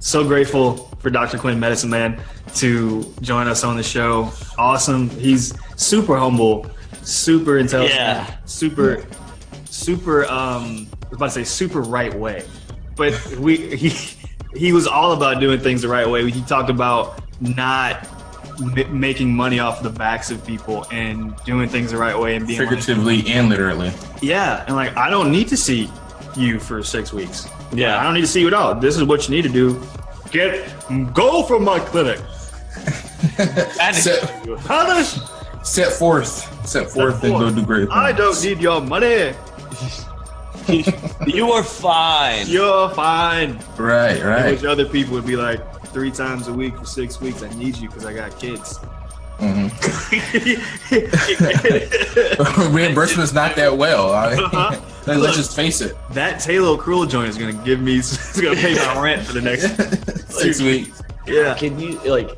so grateful for Dr. Quinn Medicine Man to join us on the show. Awesome. He's super humble, super intelligent, Yeah. super, super. Um, I was about to say super right way, but we he he was all about doing things the right way. He talked about not m- making money off the backs of people and doing things the right way and being like, Figuratively and literally. yeah, and like I don't need to see you for six weeks. I don't need to see you at all. This is what you need to do. Get go from my clinic. Set, Punish. set forth. Set forth and go do great Things. I don't need your money. you are fine. You're fine. Right, right. Which other people would be like three times a week for six weeks. I need you because I got kids. Mhm. Reimbursement's not that well. I, Uh-huh. Let's, let's just face it. that Taylor Cruel joint is gonna give me. It's gonna pay my rent for the next. Six weeks. Yeah. Can you like?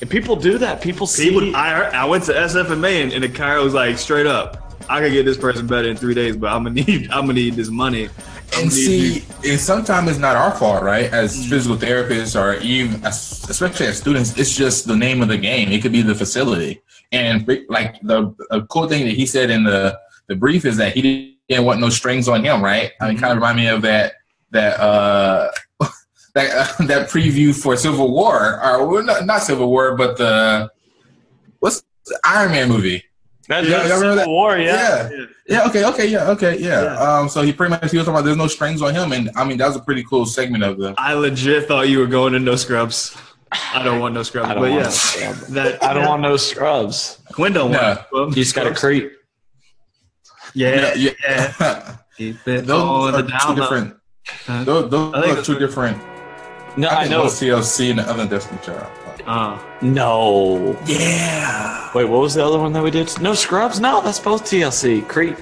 If people do that, people see. People, I, I went to SFMA and, and the car was like straight up. I could get this person better in three days, but I'm gonna need I'm gonna need this money. I'm And see, and sometimes it's not our fault, right? As Mm. physical therapists or even, as, especially as students, it's just the name of the game. It could be the facility. And like the a cool thing that he said in the the brief is that he didn't want no strings on him, right? I mean, Mm-hmm. kind of remind me of that that uh that uh, that preview for Civil War, or well, not, not Civil War, but the what's the Iron Man movie? That's Yeah, just y'all Civil War, yeah. Yeah. Yeah, okay, okay, yeah, okay, yeah. Yeah. Um, so he pretty much he was talking about there's no strings on him, and I mean that was a pretty cool segment of the. I legit thought you were going to no scrubs. I don't want no scrubs, but yeah, no scrubs. that I don't want no scrubs. Quinn don't No. want. no You just got to scrubs. creep. Yeah, yeah, yeah. yeah. Keep it those are the two different. Huh? Those, those are two different. No, I, I know. one's TLC and the other Destiny Child. Uh, No. Yeah. Wait, what was the other one that we did? No scrubs? No, that's both TLC. Creep.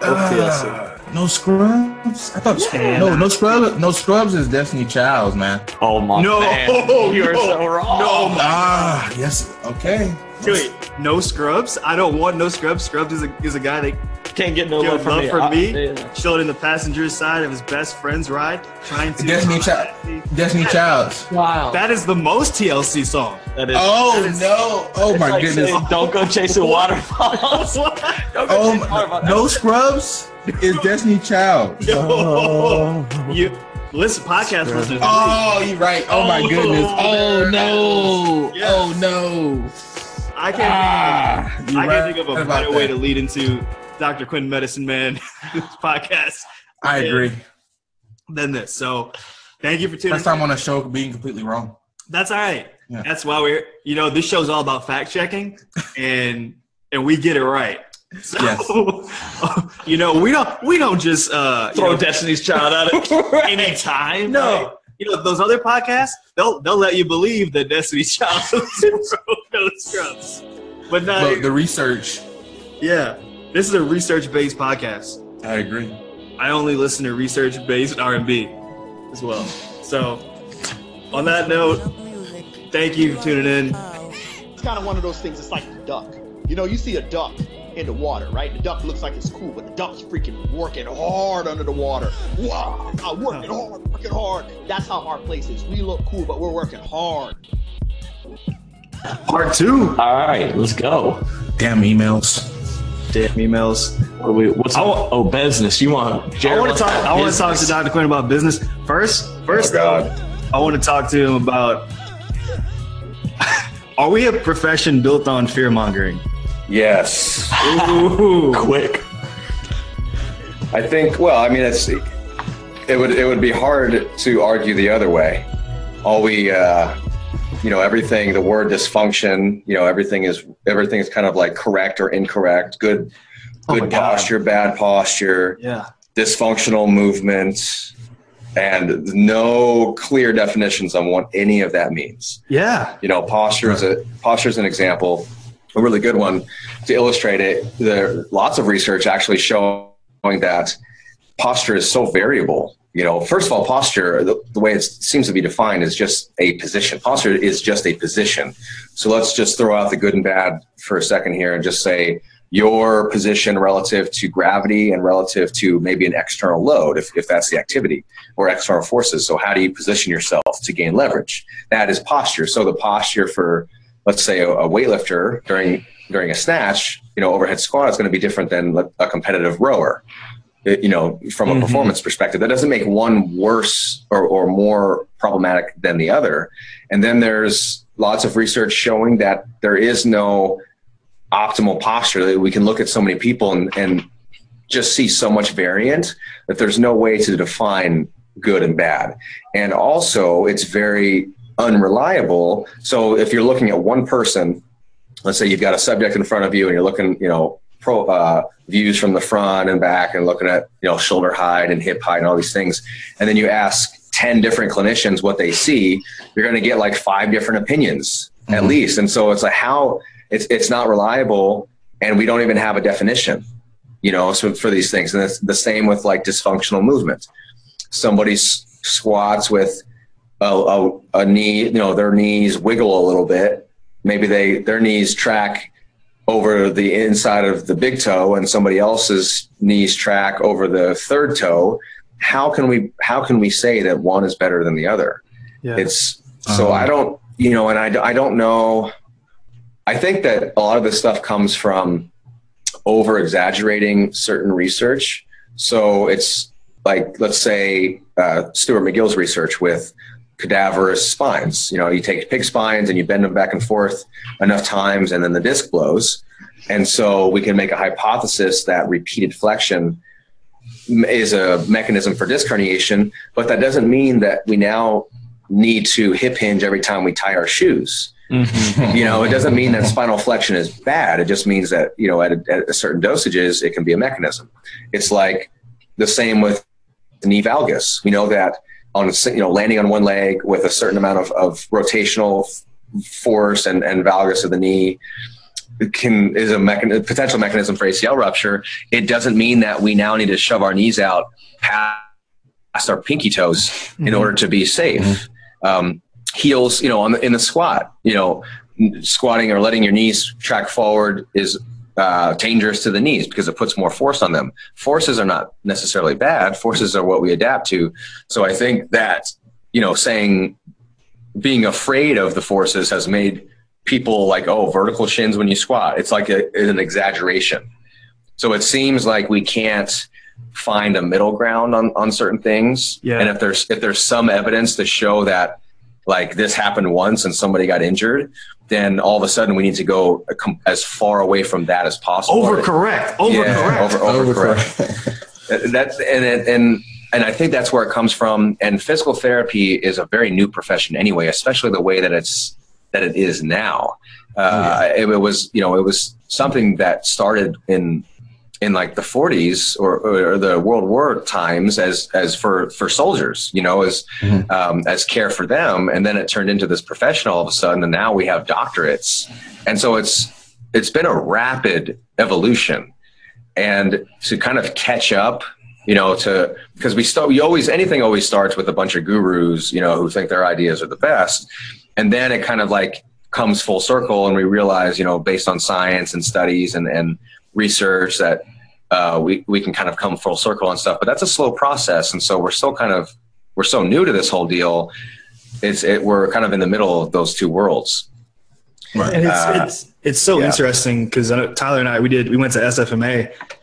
Both TLC. Uh, no scrubs. I thought Yeah. no no scrubs. No scrubs is Destiny Childs, man. Oh my god. No, man. You are no, so wrong. no. Ah, yes. Okay. Wait, no scrubs. I don't want no scrubs. Scrubs is a is a guy that Can't get no Yo, love from love me. for I- me? yeah. chilled in the passenger side of his best friend's ride, trying to. Destiny Child. Destiny Childs. Wow. That is the most TLC song. that is. Oh That is- no! Oh my like goodness! saying, Don't go chasing waterfalls. Go Oh chasing my, waterfalls. no scrubs is Destiny Child. Yo, you listen, podcast listeners. Oh, you're right. Oh my Oh, goodness. Oh no. Yes. Oh no. I can't. Ah, think, you're I can't think of a about better way to lead into Dr. Quinn Medicine Man podcast I agree. than this. So, thank you for tuning. First time on a show being completely wrong. That's all right. Yeah. That's why we're. You know, this show's all about fact checking, and and we get it right. So, you know, we don't we don't just uh, you Throw know, Destiny's Child at it anytime. No, right? you know those other podcasts. They'll they'll let you believe that Destiny's Child is no scrubs, but not. Look, the research. yeah, this is a research based podcast. I agree. I only listen to research based R and B as well. So, on that note, thank you for tuning in. It's kind of one of those things. It's like the duck. You know, you see a duck in the water, right? The duck looks like it's cool, but the duck's freaking working hard under the water. Wow, I'm working hard, working hard. That's how our place is. We look cool, but we're working hard. Part two. All right, let's go. Damn emails. Damn emails. What we, what's I wa- oh business? You want? I want to talk. I want to talk to. Dr. Quinn about business first. First, Oh, though, I want to talk to him about. Are we a profession built on fear mongering? Yes. Ooh. quick. I think, well, I mean, it's, it would, it would be hard to argue the other way. All we, uh, you know, everything, the word dysfunction, you know, everything is, everything is kind of like correct or incorrect, good, Oh good God. posture, bad posture, Yeah. dysfunctional movements, and no clear definitions on what any of that means. Yeah. you know posture is a posture is an example a really good one to illustrate it there lots of research actually showing that posture is so variable you know first of all posture the, the way it seems to be defined is just a position posture is just a position so let's just throw out the good and bad for a second here and just say your position relative to gravity and relative to maybe an external load, if, if that's the activity, or external forces. So, how do you position yourself to gain leverage? That is posture. So, the posture for, let's say, a, a weightlifter during during a snatch, you know, overhead squat is going to be different than a competitive rower. It- you know, from a Mhm. performance perspective, that doesn't make one worse or, or more problematic than the other. And then there's lots of research showing that there is no optimal posture that we can look at so many people and, and just see so much variant that there's no way to define good and bad. And also it's very unreliable. So if you're looking at one person, let's say you've got a subject in front of you and you're looking, you know, pro uh, views from the front and back and looking at, you know, shoulder height and hip height and all these things. And then you ask 10 different clinicians what they see, you're going to get like five different opinions at Mhm. least. And so it's like how it's, it's not reliable and we don't even have a definition, you know, so for these things. And it's the same with like dysfunctional movement. Somebody s- squats with a, a, a knee, you know, their knees wiggle a little bit. Maybe they, their knees track over the inside of the big toe and somebody else's knees track over the third toe. How can we, how can we say that one is better than the other? Yeah. It's so Um, I don't, you know, and I, I don't know. I think that a lot of this stuff comes from over exaggerating certain research. So it's like, let's say, uh, Stuart McGill's research with cadaveric spines. You know, you take pig spines and you bend them back and forth enough times, and then the disc blows. And so we can make a hypothesis that repeated flexion is a mechanism for disc herniation, but that doesn't mean that we now need to hip hinge every time we tie our shoes. Mhm. You know, it doesn't mean that spinal flexion is bad. It just means that, you know, at, a, at a certain dosages, it can be a mechanism. It's like the same with knee valgus. We know that on, you know, landing on one leg with a certain amount of, of rotational force and, and valgus of the knee can is a mechan- potential mechanism for ACL rupture. It doesn't mean that we now need to shove our knees out past our pinky toes in order to be safe. Um, heels, you know, on the, in the squat, you know, squatting or letting your knees track forward is uh, dangerous to the knees because it puts more force on them. Forces are not necessarily bad. Forces are what we adapt to. So I think that, you know, saying being afraid of the forces has made people like, oh, vertical shins when you squat. It's like a, an exaggeration. So it seems like we can't find a middle ground on, on certain things. Yeah. And if there's if there's some evidence to show that like this happened once and somebody got injured, then all of a sudden we need to go as far away from that as possible. Overcorrect. Yeah, Overcorrect. over, overcorrect. That's and and and I think that's where it comes from. And physical therapy is a very new profession anyway, especially the way that it's that it is now. Uh, it, it was you know it was something that started in in like the 40s or, or the World War times as as for for soldiers, you know, as Mhm. um, as care for them, and then it turned into this profession all of a sudden, and now we have doctorates, and so it's it's been a rapid evolution, and to kind of catch up, you know, to because we start we always anything always starts with a bunch of gurus, you know, who think their ideas are the best, and then it kind of like comes full circle, and we realize, you know, based on science and studies and and research that uh, we we can kind of come full circle and stuff. But that's a slow process, and so we're still kind of we're so new to this whole deal. It's it, we're kind of in the middle of those two worlds. Right. And it's Uh, it's it's so yeah. interesting because Tyler and I we did we went to SFMA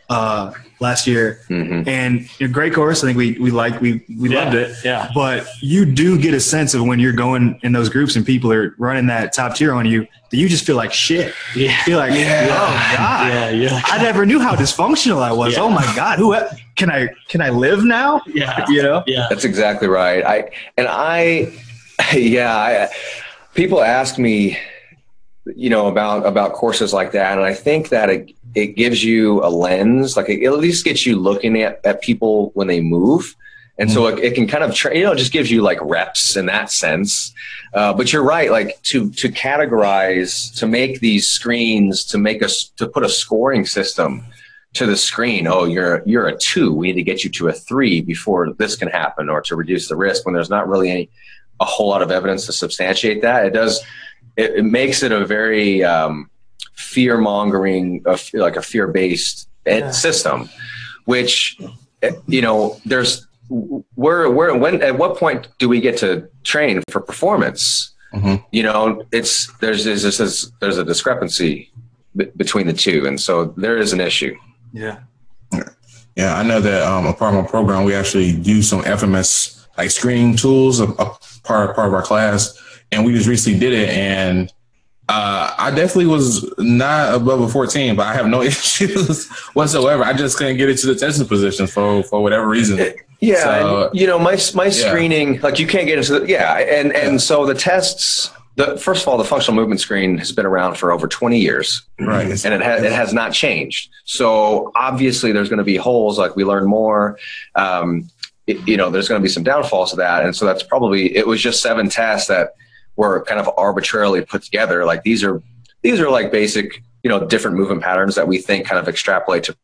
uh, last year hmm and a great course. I think we we liked we we Yeah. loved it. Yeah. But you do get a sense of when you're going in those groups and people are running that top tier on you that you just feel like shit. Yeah. You feel like Yeah. oh god. Yeah. Yeah. I never knew how dysfunctional I was. Yeah. Oh my god, who can I can I live now? Yeah. You know? Yeah. That's exactly right. I and I, yeah. I, people ask me, you know, about about courses like that, and I think that it it gives you a lens, like it at least gets you looking at at people when they move. And so it, it can kind of, tra- you know, just gives you like reps in that sense. Uh, but you're right, like to to categorize, to make these screens, to make us to put a scoring system to the screen. Oh, you're you're a two. We need to get you to a three before this can happen, or to reduce the risk. When there's not really any a whole lot of evidence to substantiate that, it does. It, it makes it a very um, fear mongering, like a fear based Yeah. system, which eh, you know there's where where when at what point do we get to train for performance? Mhm. You know, it's there's there's there's, there's, there's a discrepancy b- between the two, and so there is an issue. Yeah. Yeah, I know that um, a part of my program, we actually do some FMS like screening tools, a, a part part of our class, and we just recently did it, and uh, I definitely was not above a 14, but I have no issues whatsoever. I just couldn't get into the testing position for for whatever reason. Yeah, So- and, you know, my my Yeah. screening, like you can't get into the yeah, and and so the tests. The first of all, the functional movement screen has been around for over twenty years, Right. and it has it has not changed. So obviously, there's going to be holes. Like we learn more. Um, it- you know, there's going to be some downfalls to that, and so that's probably it was just seven tests that were kind of arbitrarily put together. Like these are these are like basic, you know, different movement patterns that we think kind of extrapolate to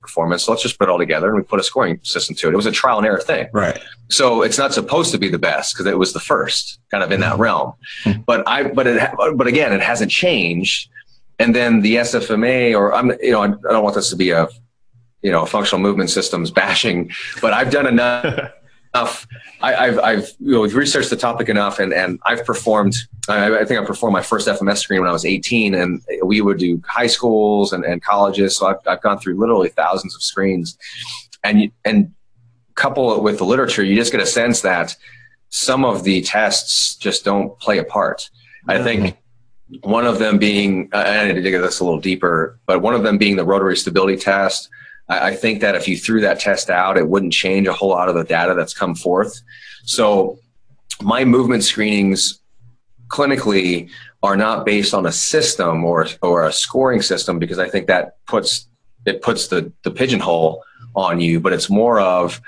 performance. So let's just put it all together and we put a scoring system to it. It was a trial and error thing. Right. So it's not supposed to be the best because it was the first kind of in that realm. Mhm. But I, but it, but again, it hasn't changed. And then the SFMA, or I'm, you know, I, I don't want this to be a, you know, functional movement systems bashing, but I've done enough. enough I, I've, I've you know, researched the topic enough, and, and I've performed. I, I think I performed my first FMS screen when I was 18, and we would do high schools and, and colleges. So I've, I've gone through literally thousands of screens, and and couple it with the literature, you just get a sense that some of the tests just don't play a part. I think one of them being, uh, I need to dig this a little deeper, but one of them being the rotary stability test. I, I think that if you threw that test out, it wouldn't change a whole lot of the data that's come forth. So my movement screenings clinically are not based on a system or or a scoring system because I think that puts it puts the the pigeonhole on you, but it's more of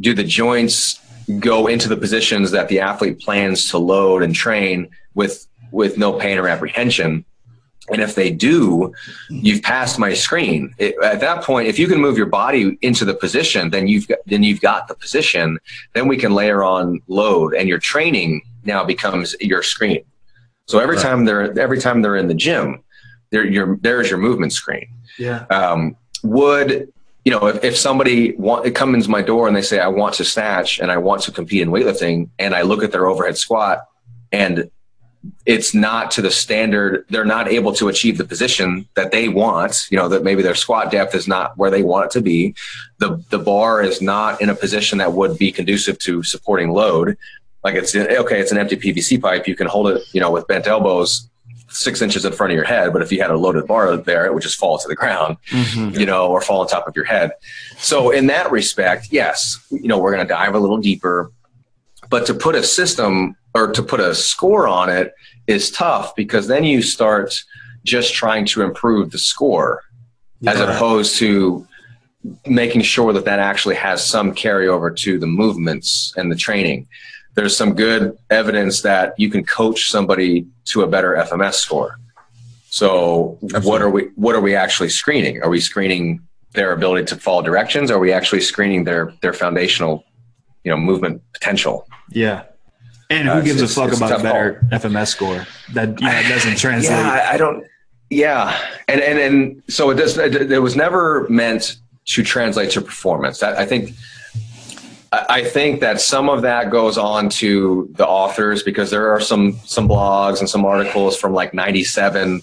do the joints go into the positions that the athlete plans to load and train with with no pain or apprehension and if they do you've passed my screen it, at that point if you can move your body into the position then you've got then you've got the position then we can layer on load and your training now becomes your screen so every Right. time they're every time they're in the gym your there's your movement screen Yeah. um, would you know if, if somebody want, it comes into my door and they say i want to snatch and i want to compete in weightlifting and i look at their overhead squat and it's not to the standard they're not able to achieve the position that they want you know that maybe their squat depth is not where they want it to be the the bar is not in a position that would be conducive to supporting load like it's okay it's an empty pvc pipe you can hold it you know with bent elbows six inches in front of your head but if you had a loaded bar there it would just fall to the ground Mhm. you know, or fall on top of your head. So in that respect, yes, you know, we're going to dive a little deeper, but to put a system or to put a score on it is tough because then you start just trying to improve the score as opposed to making sure that that actually has some carryover to the movements and the training. There's some good evidence that you can coach somebody to a better FMS score. So what are we what are we actually screening? Are we screening their ability to follow directions? Are we actually screening their their foundational, you know, movement potential? Yeah. And who Uh, gives a fuck about a better FMS score? That you know, doesn't translate. Yeah, I, don't. Yeah, and and and so it does. It, it was never meant to translate to performance. That I think. I I think that some of that goes on to the authors because there are some some blogs and some articles from like '97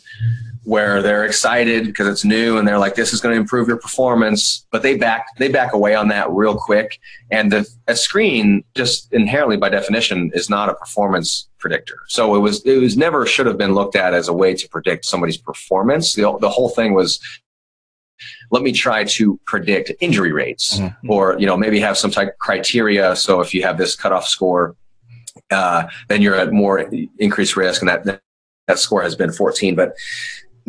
where they're excited because it's new and they're like, "This is going to improve your performance," but they back they back away on that real quick. And the a screen just inherently by definition is not a performance predictor. So it was it was never should have been looked at as a way to predict somebody's performance. The the whole thing was let me try to predict injury rates Mhm. or you know maybe have some type of criteria so if you have this cutoff score uh, then you're at more increased risk and that that score has been 14 but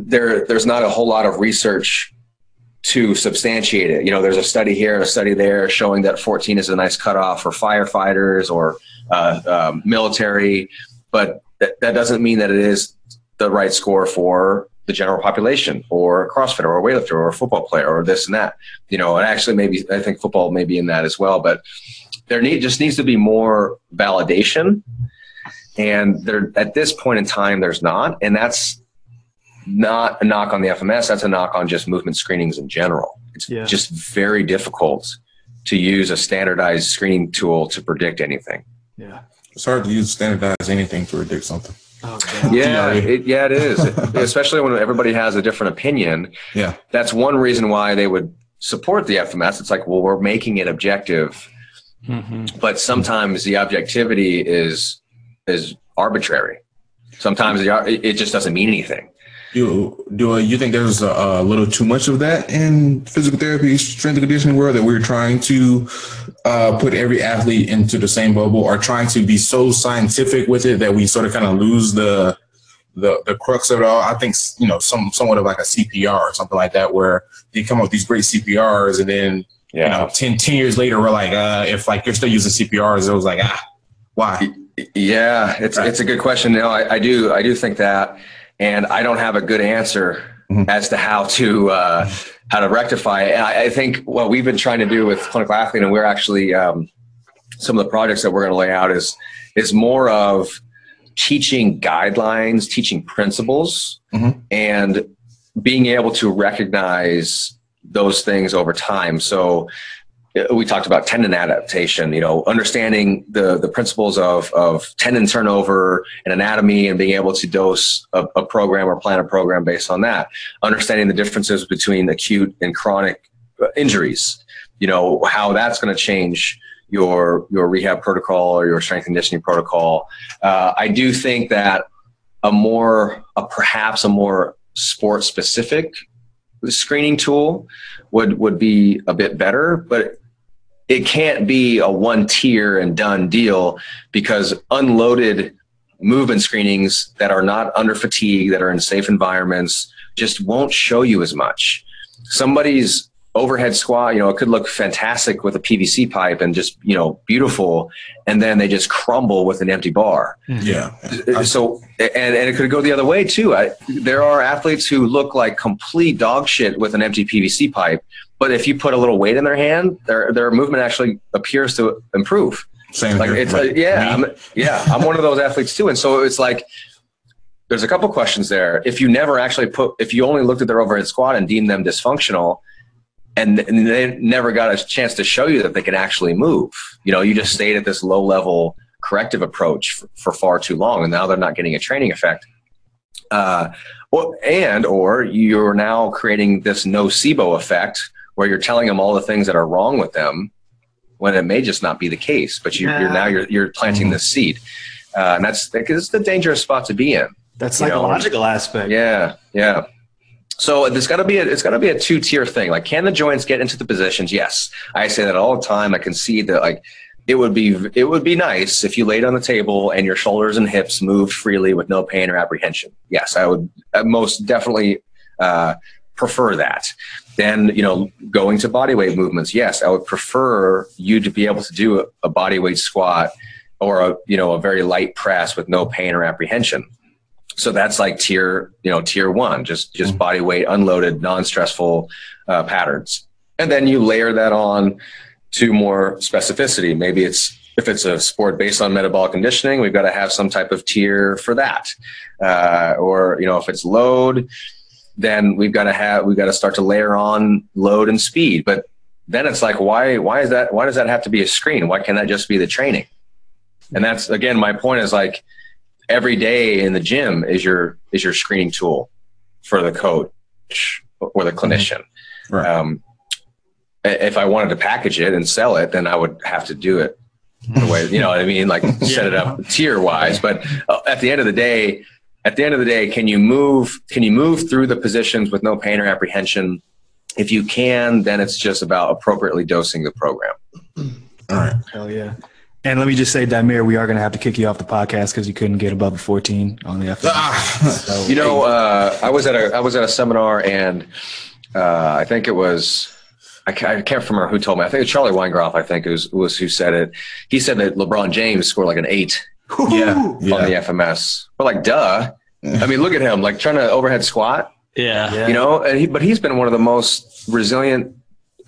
there there's not a whole lot of research to substantiate it. You know, there's a study here a study there showing that 14 is a nice cutoff for firefighters or uh, um, military, but that, that doesn't mean that it is the right score for the general population or a CrossFitter or a weightlifter or a football player or this and that. You know, and actually maybe I think football may be in that as well, but there need just needs to be more validation. And there at this point in time, there's not, and that's not a knock on the FMS. That's a knock on just movement screenings in general. It's Yeah. just very difficult to use a standardized screening tool to predict anything. Yeah. It's hard to use standardized anything to predict something. Oh, Yeah, Yeah. it, yeah, it is. Especially when everybody has a different opinion. Yeah. That's one reason why they would support the FMS. It's like, well, we're making it objective, hmm but sometimes the objectivity is is arbitrary. Sometimes the, it just doesn't mean anything. You do uh, you think there's a, a little too much of that in physical therapy, strength and conditioning world that we're trying to uh, put every athlete into the same bubble, or trying to be so scientific with it that we sort of kind of lose the the the crux of it all? I think you know some somewhat of like a CPR or something like that, where they come up with these great CPRs, and then you know 10, 10 years later we're like, uh, if like you're still using CPRs, it was like ah, why? Yeah, it's Right. it's a good question. No, I, I do I do think that, and I don't have a good answer Mhm. as to how to uh, how to rectify it. And I, I think what we've been trying to do with clinical athlete, and we're actually um, some of the projects that we're going to lay out is is more of teaching guidelines, teaching principles, Mhm. and being able to recognize those things over time. So we talked about tendon adaptation, you know, understanding the, the principles of, of tendon turnover and anatomy and being able to dose a, a program or plan a program based on that. Understanding the differences between acute and chronic uh, injuries, you know, how that's going to change your, your rehab protocol or your strength conditioning protocol. Uh, I do think that a more, a, perhaps a more sport specific screening tool would would be a bit better but it can't be a one tier and done deal because unloaded movement screenings that are not under fatigue that are in safe environments just won't show you as much. Somebody's overhead squat you know it could look fantastic with a pvc pipe and just you know beautiful and then they just crumble with an empty bar. Mm-hmm. Yeah, uh, so and, and it could go the other way too. I, there are athletes who look like complete dog shit with an empty pvc pipe but if you put a little weight in their hand their their movement actually appears to improve. Same like here. it's Like, yeah me, I'm, yeah i'm one of those athletes too and so it's like there's a couple questions there. If you never actually put if you only looked at their overhead squat and deemed them dysfunctional and, and they never got a chance to show you that they can actually move you know you just stayed at this low level corrective approach for, for far too long and now they're not getting a training effect. Uh, well, and or you're now creating this nocebo effect where you're telling them all the things that are wrong with them when it may just not be the case but you're, you're Yeah. now you're, you're planting this seed uh, and that's it's the dangerous spot to be in That You know, psychological aspect. yeah, yeah. So there's got to be a, it's got to be a two tier thing. Like, can the joints get into the positions? Yes, I say that all the time. I can see that like it would be it would be nice if you laid on the table and your shoulders and hips moved freely with no pain or apprehension. Yes, I would uh, most definitely uh, prefer that. Then you know, going to body weight movements. Yes, I would prefer you to be able to do a, a body weight squat or a you know a very light press with no pain or apprehension so that's like tier you know tier one just just body weight unloaded non-stressful uh, patterns and then you layer that on to more specificity maybe it's if it's a sport based on metabolic conditioning we've got to have some type of tier for that uh, or you know if it's load then we've got to have we've got to start to layer on load and speed but then it's like why why is that why does that have to be a screen why can't that just be the training and that's again my point is like every day in the gym is your is your screening tool for the coach or the clinician. Right. Um, if I wanted to package it and sell it, then I would have to do it the way you know what I mean, like set it up tier wise. But uh, at the end of the day, at the end of the day, can you move? Can you move through the positions with no pain or apprehension? If you can, then it's just about appropriately dosing the program. all right. Hell yeah. And let me just say, Damir, we are going to have to kick you off the podcast because you couldn't get above a 14 on the F. Ah. So, You know, uh, I was at a I was at a seminar, and uh, I think it was I can't, I can't remember who told me. I think it was Charlie Weingroff. I think was was who said it. He said that LeBron James scored like an eight yeah, on the. FMS. But like, duh. I mean, look at him, like trying to overhead squat. Yeah. Yeah. You know, and he, but he's been one of the most resilient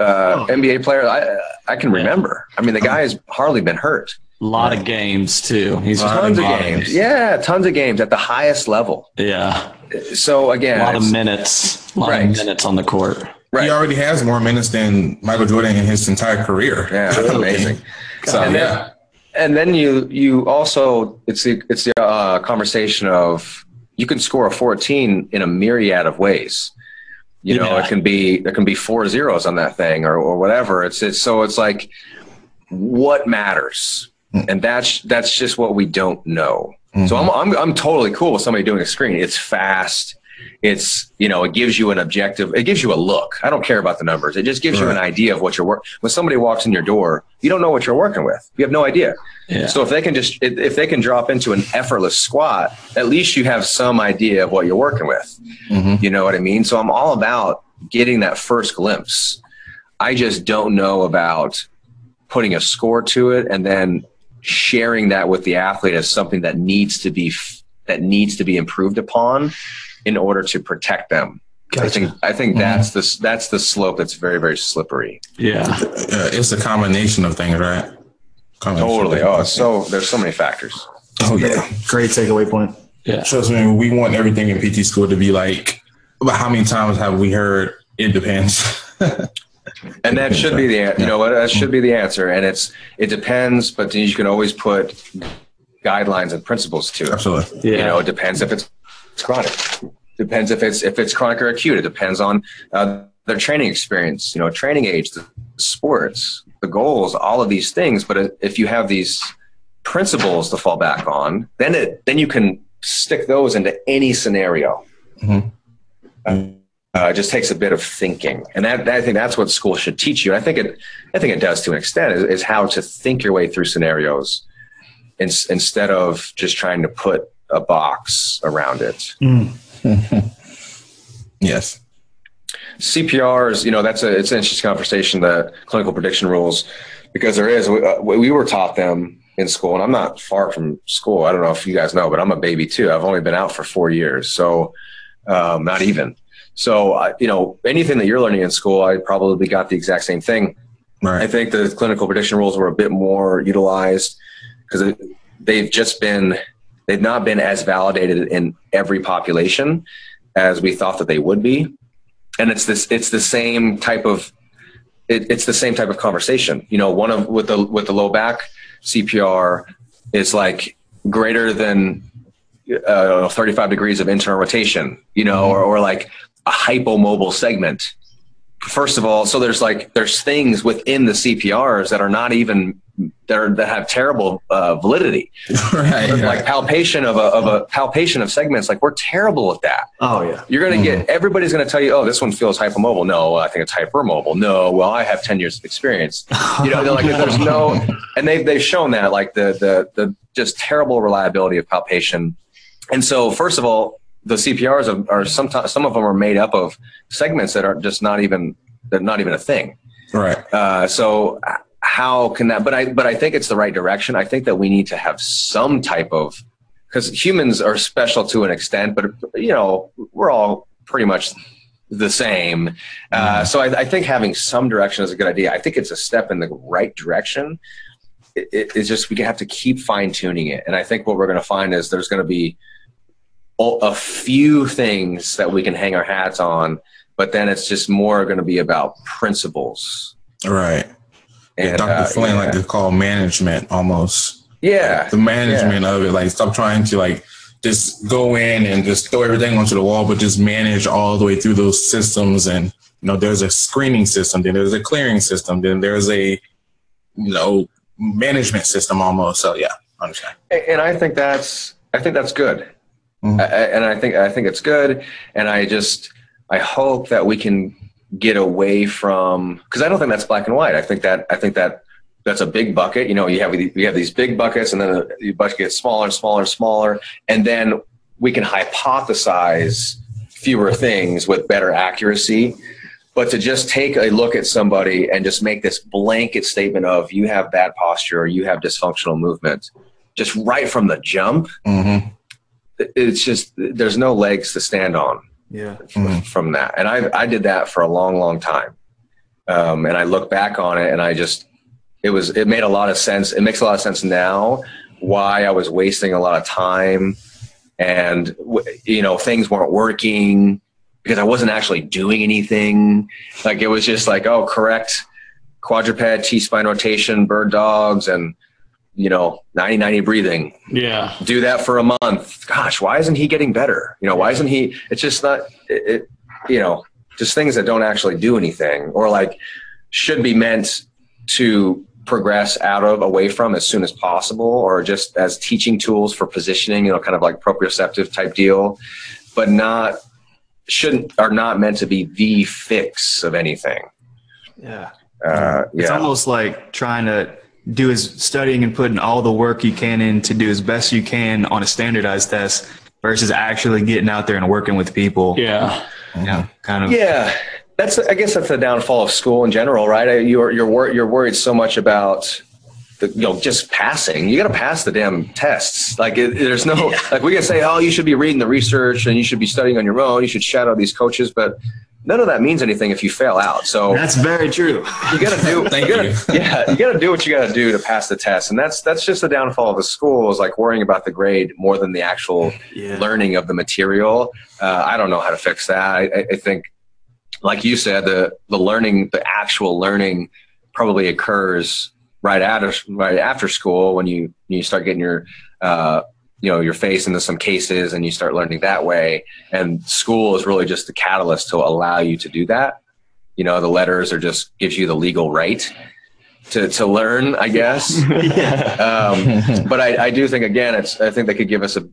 uh, Oh. NBA players I I can remember. I mean, the guy has hardly been hurt. A lot of games too. He's Tons of lot games. Yeah, tons of games at the highest level. Yeah. So again, A again, lot of minutes. A lot Right. of minutes on the court. right. He already has more minutes than Michael Jordan in his entire career. Yeah, that's amazing. So And then- yeah, and then you you also it's the it's the uh, conversation of you can score a 14 in a myriad of ways. You know Yeah. it can be there can be four zeros on that thing or, or whatever. It's it's so it's like what matters? And that's that's just what we don't know. So I'm, I'm i'm totally cool with somebody doing a screen. It's fast it's you know it gives you an objective it gives you a look i don't care about the numbers it just gives you an idea of what you're working when somebody walks in your door you don't know what you're working with you have no idea Yeah. so if they can just if they can drop into an effortless squat, at least you have some idea of what you're working with. Mhm. You know what I mean? So I'm all about getting that first glimpse. I just don't know about putting a score to it and then sharing that with the athlete as something that needs to be that needs to be improved upon in order to protect them. I think I think that's the that's the slope that's very very slippery. yeah. Uh, it's a combination of things, right? Combination Totally. of Oh, so there's so many factors. oh yeah. Great takeaway point. Yeah. Trust me, we want everything in PT school to be like. But how many times have we heard? It depends. And that should be the you know what that should be the answer. And it's it depends, but you can always put guidelines and principles to it. Absolutely. Yeah. You know, it depends if it's chronic. Depends if it's if it's chronic or acute. It depends on uh, their training experience. You know, training age, the sports, the goals, all of these things. But if you have these principles to fall back on, then it then you can stick those into any scenario. Mhm. Uh, it just takes a bit of thinking, and that, I think that's what school should teach you. And I think it, I think it does to an extent, is, is how to think your way through scenarios, in, instead of just trying to put a box around it. Yes. CPRs, you know, that's a it's an interesting conversation. The clinical prediction rules, because there is we, uh, we were taught them in school, and I'm not far from school. I don't know if you guys know, but I'm a baby too. I've only been out for four years, so um, not even. So I you know, anything that you're learning in school, I probably got the exact same thing. Right. I think the clinical prediction rules were a bit more utilized because they've just been they've not been as validated in every population as we thought that they would be. And it's this it's the same type of it, it's the same type of conversation. You know one of with the with the low back cpr is like greater than uh, 35 degrees of internal rotation you know or, or like a hypomobile segment first of all so there's like there's things within the cprs that are not even that are that have terrible uh, validity right. like palpation of a of a palpation of segments like we're terrible at that Oh yeah. you're going to get everybody's going to tell you, oh, this one feels hypermobile. No, I think it's hypermobile. No, well, I have ten years of experience. You know, they're like there's no, and they've they've shown that like the the the just terrible reliability of palpation. And so, first of all, the CPRs are, are sometimes some of them are made up of segments that are just not even they're not even a thing. Right. Uh, so how can that? But I but I think it's the right direction. I think that we need to have some type of because humans are special to an extent, but you know we're all pretty much the same. Uh, so I, I think having some direction is a good idea. I think it's a step in the right direction. It, it- it's just we have to keep fine tuning it, and I think what we're going to find is there's going to be a- few things that we can hang our hats on, but then it's just more going to be about principles. Right. And Dr. uh, Flynn yeah. like to call management almost. yeah, The management of it. Like stop trying to like just go in and just throw everything onto the wall, but just manage all the way through those systems. And you know, there's a screening system, then there's a clearing system, then there's a you know management system almost. So yeah, I understand. and I think that's I think that's good, Mhm. I, I- and I think I think it's good, and I just I hope that we can get away from because I don't think that's black and white. I think that I think that that's a big bucket. You know, you have you have these big buckets, and then the bucket gets smaller and smaller and smaller, and then we can hypothesize fewer things with better accuracy. But to just take a look at somebody and just make this blanket statement of you have bad posture or you have dysfunctional movement, just right from the jump, Mm-hmm. It's just there's no legs to stand on Yeah. Mhm. from that. And I I did that for a long, long time. Um, and I look back on it and I just it was it made a lot of sense. It makes a lot of sense now why I was wasting a lot of time and you know things weren't working because I wasn't actually doing anything. Like it was just like, oh, correct quadruped T spine rotation, bird dogs, and you know 90 90 breathing. Yeah. Do that for a month. Gosh, why isn't he getting better? You know, why isn't he? It's just not. It, it you know, just things that don't actually do anything, or like should be meant to progress out of away from as soon as possible or just as teaching tools for positioning you know kind of like proprioceptive type deal but not shouldn't are not meant to be the fix of anything Yeah. uh, It's almost like trying to do his studying and putting all the work you can in to do as best you can on a standardized test versus actually getting out there and working with people. Yeah. You know, kind of. yeah that's i guess that's the downfall of school in general right you're you're wor- you're worried so much about the, you know just passing. You got to pass the damn tests. Like it, there's no like we can say oh you should be reading the research and you should be studying on your own. You should shadow these coaches but none of that means anything if you fail out. So That's very true. you got to do Thank you gotta, you. yeah you got to do what you got to do to pass the test. And that's that's just the downfall of the school is like worrying about the grade more than the actual Yeah. learning of the material. Uh, i don't know how to fix that. I- I think like you said the the learning the actual learning probably occurs right after right after school when you you start getting your uh, you know your face into some cases and you start learning that way. And school is really just the catalyst to allow you to do that. You know the letters are just gives you the legal right to to learn i guess. Um, but I, I do think again it's i think they could give us a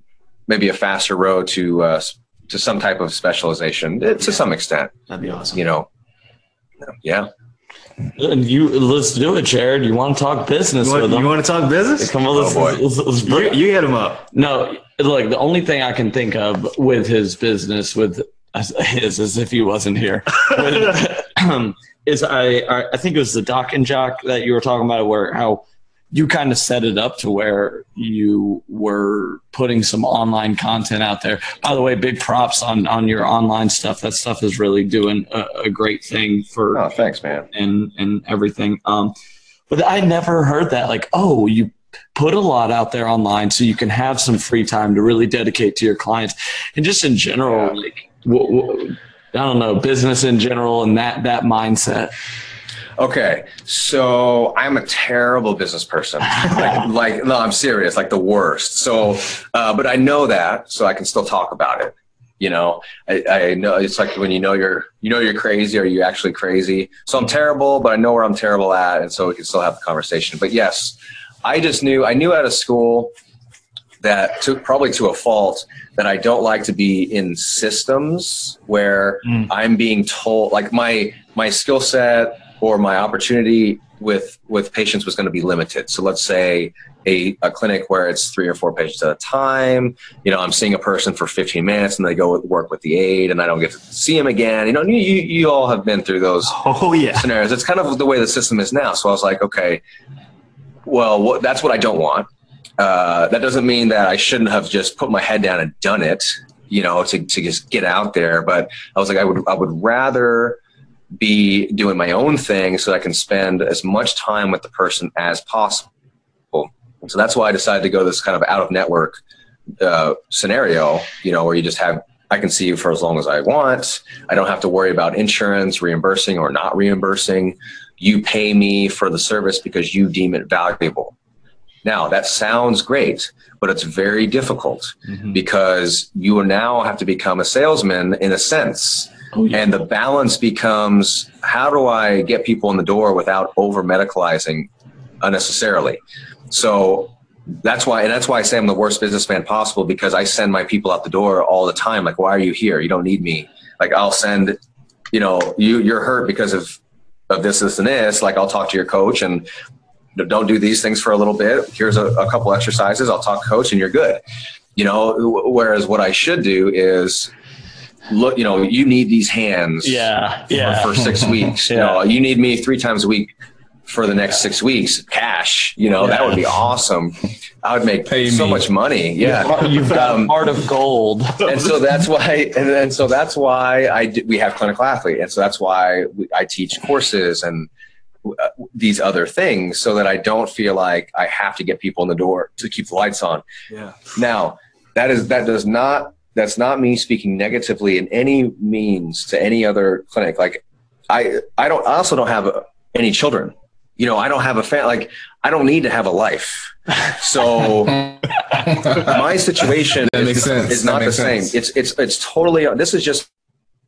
maybe a faster road to uh, to some type of specialization eh, to some extent. That'd be awesome. you know? Yeah you let's do it, Jared. You want to talk business You want, with him? you want to talk business? Come on, let's, Oh, boy. let's, let's You, bring- you hit him up. No, look, the only thing I can think of with his business, with his, as if he wasn't here, with, is I, I I think it was the Doc and Jock that you were talking about, where how you kind of set it up to where you were putting some online content out there. By the way, big props on on your online stuff. That stuff is really doing a, a great thing for oh thanks man and and everything. Um, but I never heard that. Like, oh, you put a lot out there online so you can have some free time to really dedicate to your clients, and just in general, Yeah. like, w- w- I don't know, business in general, and that that mindset. Okay, so I'm a terrible business person. like, like, no, I'm serious, like the worst. So, uh, but I know that, so I can still talk about it. You know, I, I know it's like when you know you're, you know you're crazy, or you actually crazy. So I'm terrible, but I know where I'm terrible at, and so we can still have the conversation. But yes, I just knew, I knew out of school that probably to a fault that I don't like to be in systems where Mm. I'm being told like my my skill set or my opportunity with with patients was going to be limited. So let's say a, a clinic where it's three or four patients at a time. You know, I'm seeing a person for 15 minutes and they go work with the aide and I don't get to see him again. You know, you, you, you all have been through those Oh yeah. scenarios. It's kind of the way the system is now. So I was like, okay, well, what, that's what I don't want. Uh, that doesn't mean that I shouldn't have just put my head down and done it, you know, to, to just get out there. But I was like, I would, I would rather be doing my own thing so I can spend as much time with the person as possible. So that's why I decided to go this kind of out of network uh, scenario, you know, where you just have I can see you for as long as I want. I don't have to worry about insurance reimbursing or not reimbursing. You pay me for the service because you deem it valuable. Now, that sounds great, but it's very difficult Mhm. because you now have to become a salesman in a sense. Oh. And the balance becomes how do I get people in the door without over medicalizing unnecessarily? So that's why, and that's why I say I'm the worst businessman possible because I send my people out the door all the time. Like, why are you here? You don't need me. Like, I'll send, you know, you you're hurt because of of this, this, and this. Like, I'll talk to your coach and don't do these things for a little bit. Here's a, a couple exercises. I'll talk coach, and you're good. You know, whereas what I should do is look. You know, you need these hands Yeah, for, yeah. for six weeks. You know, you need me three times a week for the next six weeks, cash. You know, that would be awesome. I would make Pay so me. much money. Yeah. You've got Um, a heart of gold. and so that's why, and, and so that's why I d- we have clinical athlete, and so that's why we, I teach courses and uh, these other things, so that I don't feel like I have to get people in the door to keep the lights on. Yeah. Now, that is that does not that's not me speaking negatively in any means to any other clinic. Like I I don't I also don't have any children. You know, I don't have a fan like I don't need to have a life. So my situation That is, makes sense. is That not the same. sense. It's it's it's totally this is just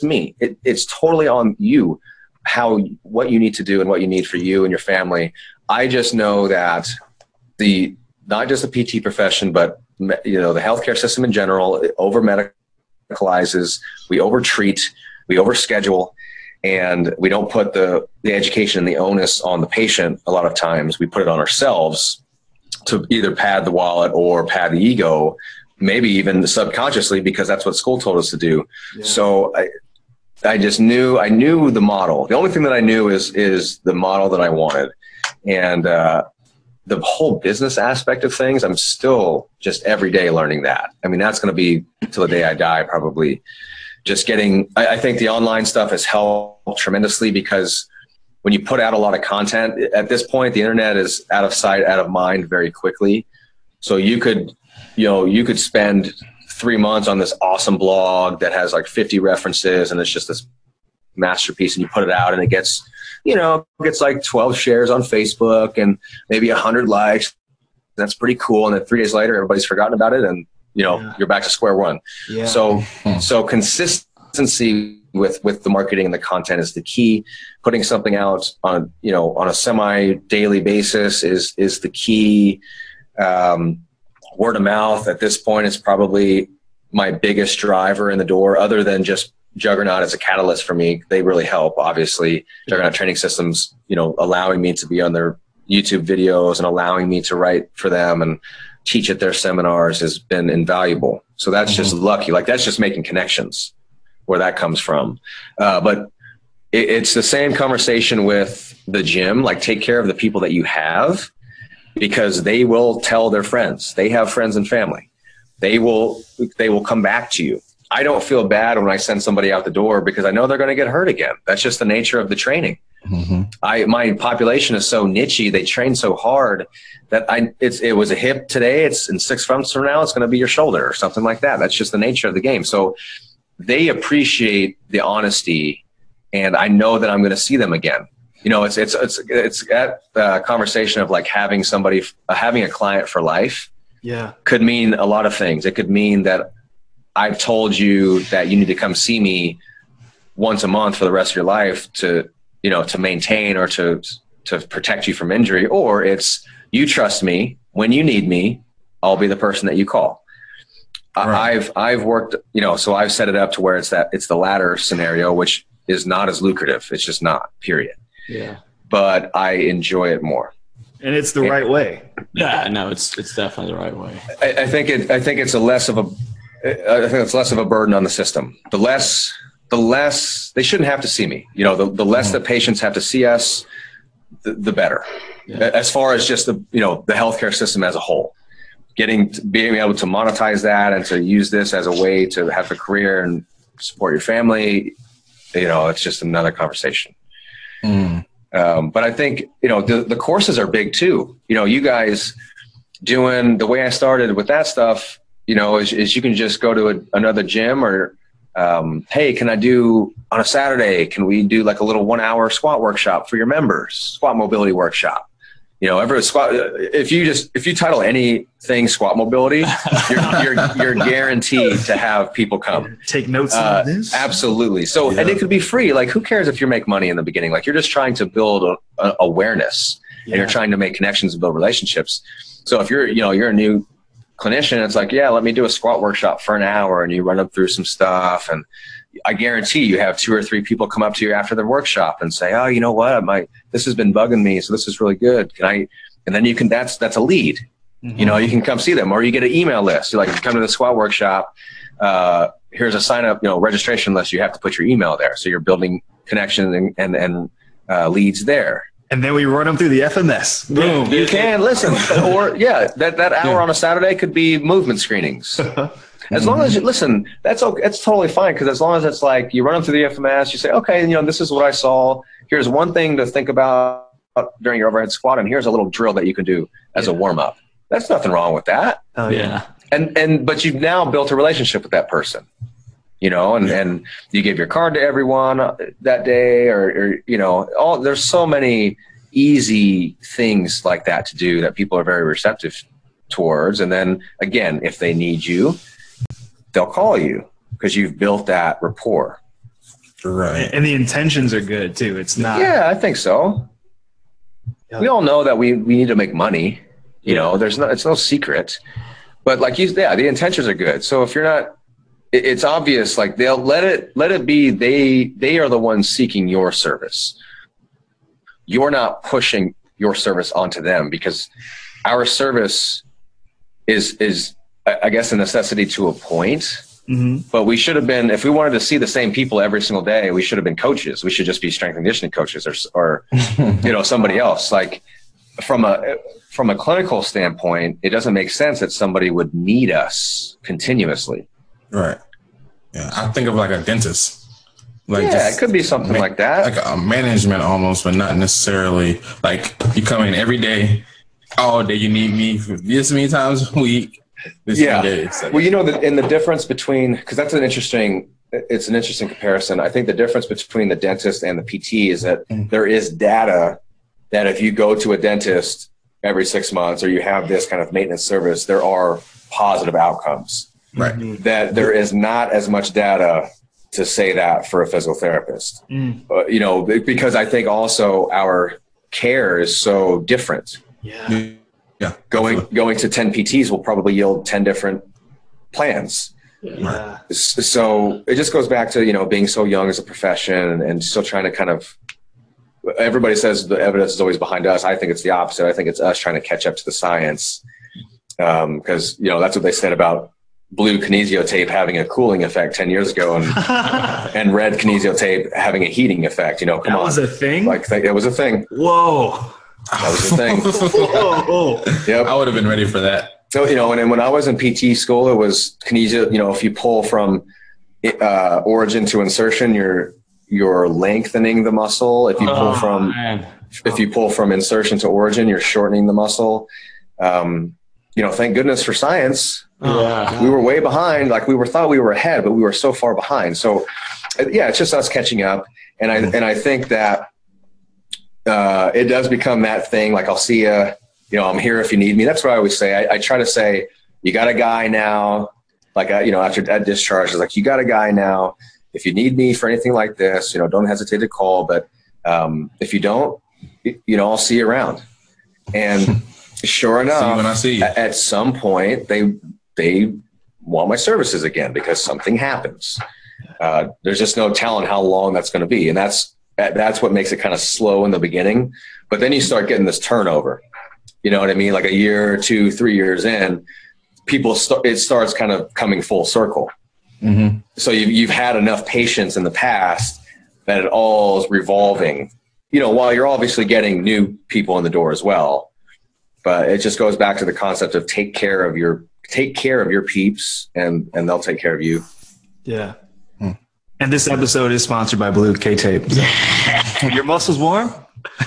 me. It, it's totally on you how what you need to do and what you need for you and your family. I just know that the not just the PT profession, but you know the healthcare system in general it over medicalizes. We overtreat. We overschedule, and we don't put the the education and the onus on the patient. A lot of times, we put it on ourselves to either pad the wallet or pad the ego. Maybe even subconsciously, because that's what school told us to do. Yeah. So I, I just knew I knew the model. The only thing that I knew is is the model that I wanted, and uh, the whole business aspect of things. I'm still just every day learning that. I mean, that's going to be till the day I die, probably. Just getting. I, I think the online stuff has helped tremendously because when you put out a lot of content at this point, the internet is out of sight, out of mind very quickly. So you could, you know, you could spend three months on this awesome blog that has like 50 references and it's just this masterpiece and you put it out and it gets you know gets like 12 shares on facebook and maybe 100 likes. That's pretty cool. And then three days later everybody's forgotten about it and you know Yeah. you're back to square one. Yeah. so so consistency with with the marketing and the content is the key. Putting something out on you know on a semi daily basis is is the key. Um, word of mouth at this point is probably my biggest driver in the door other than just juggernaut as a catalyst for me. They really help obviously. Juggernaut training systems you know allowing me to be on their youtube videos and allowing me to write for them and teach at their seminars has been invaluable. So that's just lucky. Like that's just making connections where that comes from. Uh, but it, it's the same conversation with the gym. Like take care of the people that you have because they will tell their friends. They have friends and family. They will they will come back to you i don't feel bad when i send somebody out the door because i know they're going to get hurt again that's just the nature of the training Mhm. I my population is so nichey. They train so hard that I it's it was a hip today. It's in six months from now. It's going to be your shoulder or something like that. That's just the nature of the game. So they appreciate the honesty, and I know that I'm going to see them again. You know, it's it's it's it's that uh, conversation of like having somebody uh, having a client for life yeah. could mean a lot of things. It could mean that I've told you that you need to come see me once a month for the rest of your life to, you know, to maintain or to to protect you from injury, or it's you trust me when you need me, I'll be the person that you call. I- Right. I've I've worked, you know, so I've set it up to where it's that it's the latter scenario, which is not as lucrative. It's just not. Period. Yeah. But I enjoy it more. And it's the right way. Yeah, no, it's it's definitely the right way. I, I think it. I think it's a less of a. I think it's less of a burden on the system. The less, the less they shouldn't have to see me. You know, the, the less that patients have to see us, the, the better. Yeah. As far as just the you know the healthcare system as a whole, getting being able to monetize that and to use this as a way to have a career and support your family, you know, it's just another conversation. Mm. Um, but I think you know the the courses are big too. You know, you guys doing the way I started with that stuff. You know, is, is you can just go to a, another gym or um, hey, can I do on a Saturday? Can we do like a little one hour squat workshop for your members? Squat mobility workshop. You know, every squat. If you just if you title anything squat mobility, you're you're, you're guaranteed to have people come. Take notes Uh, on this. Absolutely. So, and it could be free. Like, who cares if you make money in the beginning? Like, you're just trying to build a, a awareness, and you're trying to make connections and build relationships. So, if you're, you know, you're a new clinician, it's like, yeah, let me do a squat workshop for an hour, and you run them through some stuff, and I guarantee you have two or three people come up to you after the workshop and say, oh, you know what, my this has been bugging me, so this is really good. Can I? And then you can. That's that's a lead. You know, you can come see them, or you get an email list. You're like, come to the squat workshop. Uh, here's a sign up, you know, registration list. You have to put your email there, so you're building connection and and, and uh, leads there. And then we run them through the FMS. Boom. You can listen, or yeah, that that hour on a Saturday could be movement screenings. Mm-hmm. As long as you listen, that's okay. That's totally fine because as long as it's like you run them through the FMS, you say, okay, you know, this is what I saw. Here's one thing to think about during your overhead squat, and here's a little drill that you can do as a warm up. That's nothing wrong with that. Oh, Yeah. and and but you've now built a relationship with that person you know and and you give your card to everyone uh, that day or, or you know all there's so many easy things like that to do that people are very receptive towards. And then again if they need you they'll call you because you've built that rapport. Right. and the intentions are good too. It's not. yeah i think so. We all know that we we need to make money you know there's no it's no secret. But like you yeah the intentions are good. So if you're not it- it's obvious like they'll let it let it be they they are the ones seeking your service. You're not pushing your service onto them because our service is is I guess a necessity to a point. Hmm but we should have been if we wanted to see the same people every single day we should have been coaches. We should just be strength and conditioning coaches or or you know somebody else. Like from a from a clinical standpoint it doesn't make sense that somebody would need us continuously Right. Yeah. I think of like a dentist. Like yeah it could be something ma- like that like a management almost, but not necessarily like you come in every day, all day you need me for this many times a week. This Yeah. well you know the, in the difference between because that's an interesting it's an interesting comparison i think the difference between the dentist and the pt is that Mm. there is data that if you go to a dentist every six months or you have this kind of maintenance service there are positive outcomes Right. that there is not as much data to say that for a physical therapist. Mm. Uh, you know, because I think also our care is so different. Yeah. Yeah. Going going to 10 PTs will probably yield 10 different plans. Yeah. S- So it just goes back to, you know, being so young as a profession and, and still trying to kind of everybody says the evidence is always behind us. I think it's the opposite. I think it's us trying to catch up to the science. Um, cause you know, that's what they said about blue kinesio tape having a cooling effect 10 years ago and, and red kinesio tape having a heating effect, you know, come that on. was a thing. like th- it was a thing. Whoa. That was a thing. Whoa. Yep. I would have been ready for that. So, you know, and then when I was in PT school, it was kinesio you know, if you pull from uh, origin to insertion, you're, you're lengthening the muscle. If you pull Oh, from, man. if you pull from insertion to origin, you're shortening the muscle. Um, you know, thank goodness for science. Yeah. We were way behind. Like we were thought we were ahead, but we were so far behind. So, uh, yeah, it's just us catching up. And I and I think that uh, it does become that thing. Like I'll see you. You know, I'm here if you need me. That's what I always say. I, I try to say, you got a guy now. Like I, you know, after that discharge, it's like you got a guy now. If you need me for anything like this, you know, don't hesitate to call. But um, if you don't, you know, I'll see you around. And sure enough, See when I see you. at some point they they want my services again because something happens. Uh, there's just no telling how long that's going to be, and that's that's what makes it kind of slow in the beginning. But then you start getting this turnover. You know what I mean? Like a year, two, three years in, people start. It starts kind of coming full circle. Mm-hmm. So you've you've had enough patience in the past that it all is revolving. You know, while you're obviously getting new people in the door as well, but it just goes back to the concept of take care of your take care of your peeps, and and they'll take care of you. Yeah. Hmm. And this episode is sponsored by Blue K Tape. Your muscles warm?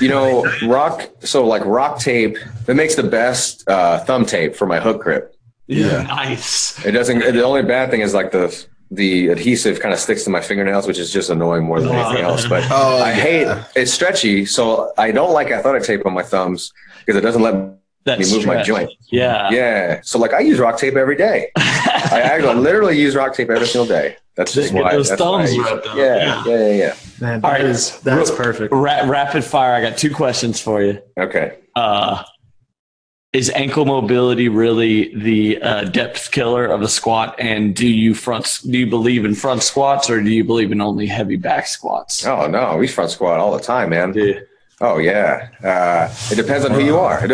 You know, rock. So like rock tape, that makes the best uh, thumb tape for my hook grip. Yeah. Nice. It doesn't. The only bad thing is like the the adhesive kind of sticks to my fingernails, which is just annoying more than anything else. But Oh, I hate it's stretchy, so I don't like athletic tape on my thumbs because it doesn't let me That's move my joint. Yeah. Yeah, so like I use rock tape every day. I actually literally use rock tape every single day. That's just Get why. those that's why I thumbs use it. up. Yeah, yeah, yeah, yeah. Man, All that right. is that's Ro- perfect. Ra- rapid fire. I got two questions for you. Okay. Uh, is ankle mobility really the uh, depth killer of the squat? And do you front? Do you believe in front squats, or do you believe in only heavy back squats? Oh no, we front squat all the time, man. Yeah. Oh yeah. Uh, it depends on who you are.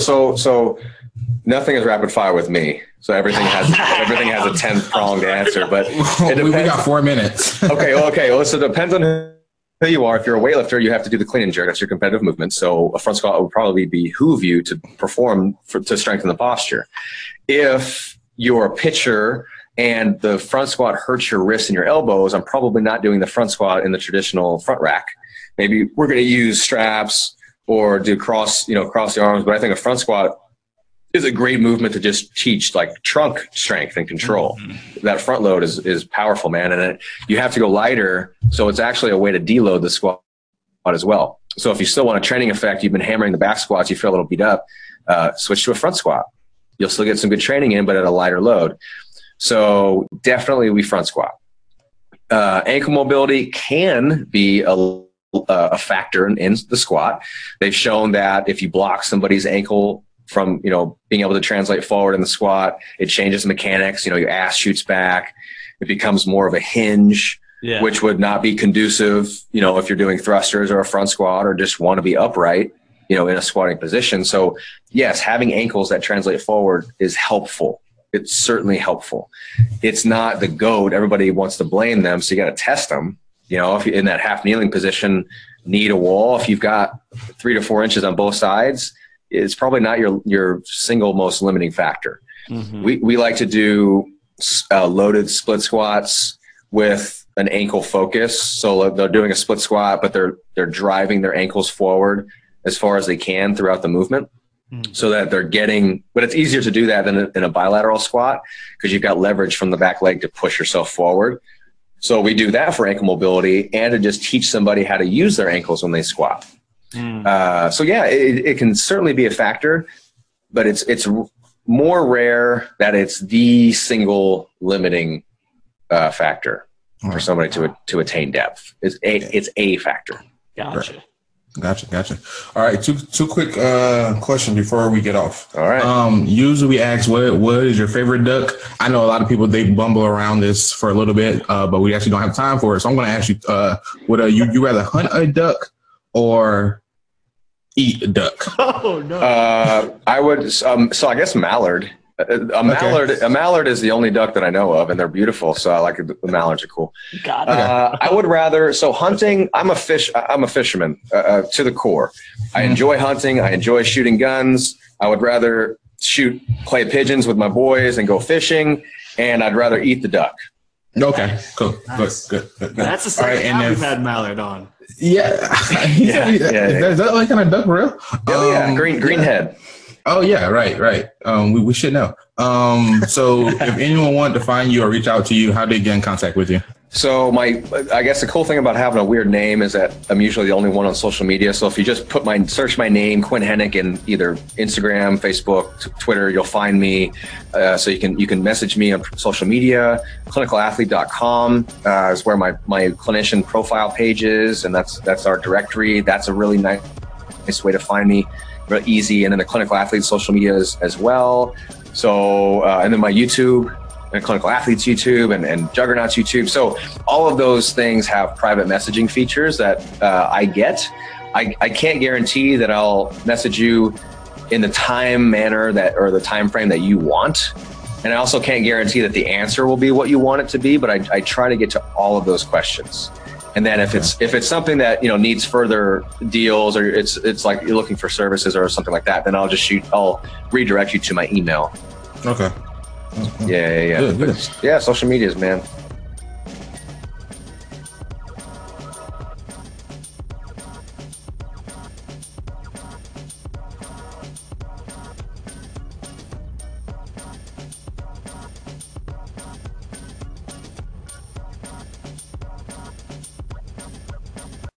So so nothing is rapid fire with me. So everything has everything has a ten pronged answer. But we got four minutes. okay, okay. Well, so it depends on who you are. If you're a weightlifter, you have to do the clean and jerk. That's your competitive movement. So a front squat would probably behoove you to perform for, to strengthen the posture. If you're a pitcher and the front squat hurts your wrists and your elbows, I'm probably not doing the front squat in the traditional front rack. Maybe we're going to use straps or do cross, you know, cross the arms. But I think a front squat is a great movement to just teach like trunk strength and control. Mhm. That front load is is powerful, man, and it, you have to go lighter. So it's actually a way to deload the squat as well. So if you still want a training effect, you've been hammering the back squats, you feel a little beat up, uh, switch to a front squat. You'll still get some good training in, but at a lighter load. So definitely we front squat. Uh, ankle mobility can be a, a factor in, in the squat. They've shown that if you block somebody's ankle from you know being able to translate forward in the squat, it changes the mechanics. You know, your ass shoots back. It becomes more of a hinge Yeah. which would not be conducive, you know, if you're doing thrusters or a front squat or just want to be upright, you know, in a squatting position. So, yes, having ankles that translate forward is helpful. It's certainly helpful. It's not the goat. Everybody wants to blame them, so you got to test them. You know, if you're in that half kneeling position, knee to wall, if you've got three to four inches on both sides, it's probably not your your single most limiting factor. Mhm. We we like to do uh, loaded split squats with an ankle focus. So they're doing a split squat, but they're they're driving their ankles forward as far as they can throughout the movement, Hmm. so that they're getting. But it's easier to do that than in a bilateral squat because you've got leverage from the back leg to push yourself forward. So we do that for ankle mobility and to just teach somebody how to use their ankles when they squat. Mm. Uh, so yeah, it, it can certainly be a factor, but it's it's more rare that it's the single limiting uh, factor for somebody to to attain depth. It's a it's a factor. Gotcha. Gotcha, gotcha. All right, two two quick uh questions before we get off. All right. Um, usually we ask what what is your favorite duck? I know a lot of people they bumble around this for a little bit, uh, but we actually don't have time for it. So I'm going to ask you, uh, would uh, you you rather hunt a duck or eat a duck? Oh no. Uh, I would. Um, so I guess mallard. A, a mallard. A mallard is the only duck that I know of, and they're beautiful. So I like it. the mallards are cool. Got it. Uh, I would rather. So hunting. I'm a fish. I'm a fisherman uh, uh, to the core. I enjoy hunting. I enjoy shooting guns. I would rather shoot clay pigeons with my boys and go fishing. And I'd rather eat the duck. Okay, cool, Nice. good, good, good, good. That's the All second right, and time we've had Mallard on. Yeah, Yeah, yeah, yeah. Is that like kind of duck real? Oh yeah, Um, green greenhead. Oh yeah, right, right. Um, we, we should know. Um, so if anyone wanted to find you or reach out to you, how do they get in contact with you? So my, I guess the cool thing about having a weird name is that I'm usually the only one on social media. So if you just put my search my name Quinn Henoch in either Instagram, Facebook, t- Twitter, you'll find me. Uh, so you can you can message me on social media. Clinicalathlete.com uh, is where my my clinician profile page is, and that's that's our directory. That's a really nice nice way to find me. Real easy, and then the clinical athlete social media as, as well. So uh, and then my YouTube and clinical athletes YouTube and, and Juggernauts YouTube. So all of those things have private messaging features that uh, I get. I, I can't guarantee that I'll message you in the time manner that or the time frame that you want. And I also can't guarantee that the answer will be what you want it to be, but I, I try to get to all of those questions. And then if it's if it's something that you know needs further deals or it's it's like you're looking for services or something like that, then I'll just shoot I'll redirect you to my email. Okay. Yeah, yeah, yeah. Good, good. Yeah, social medias, man.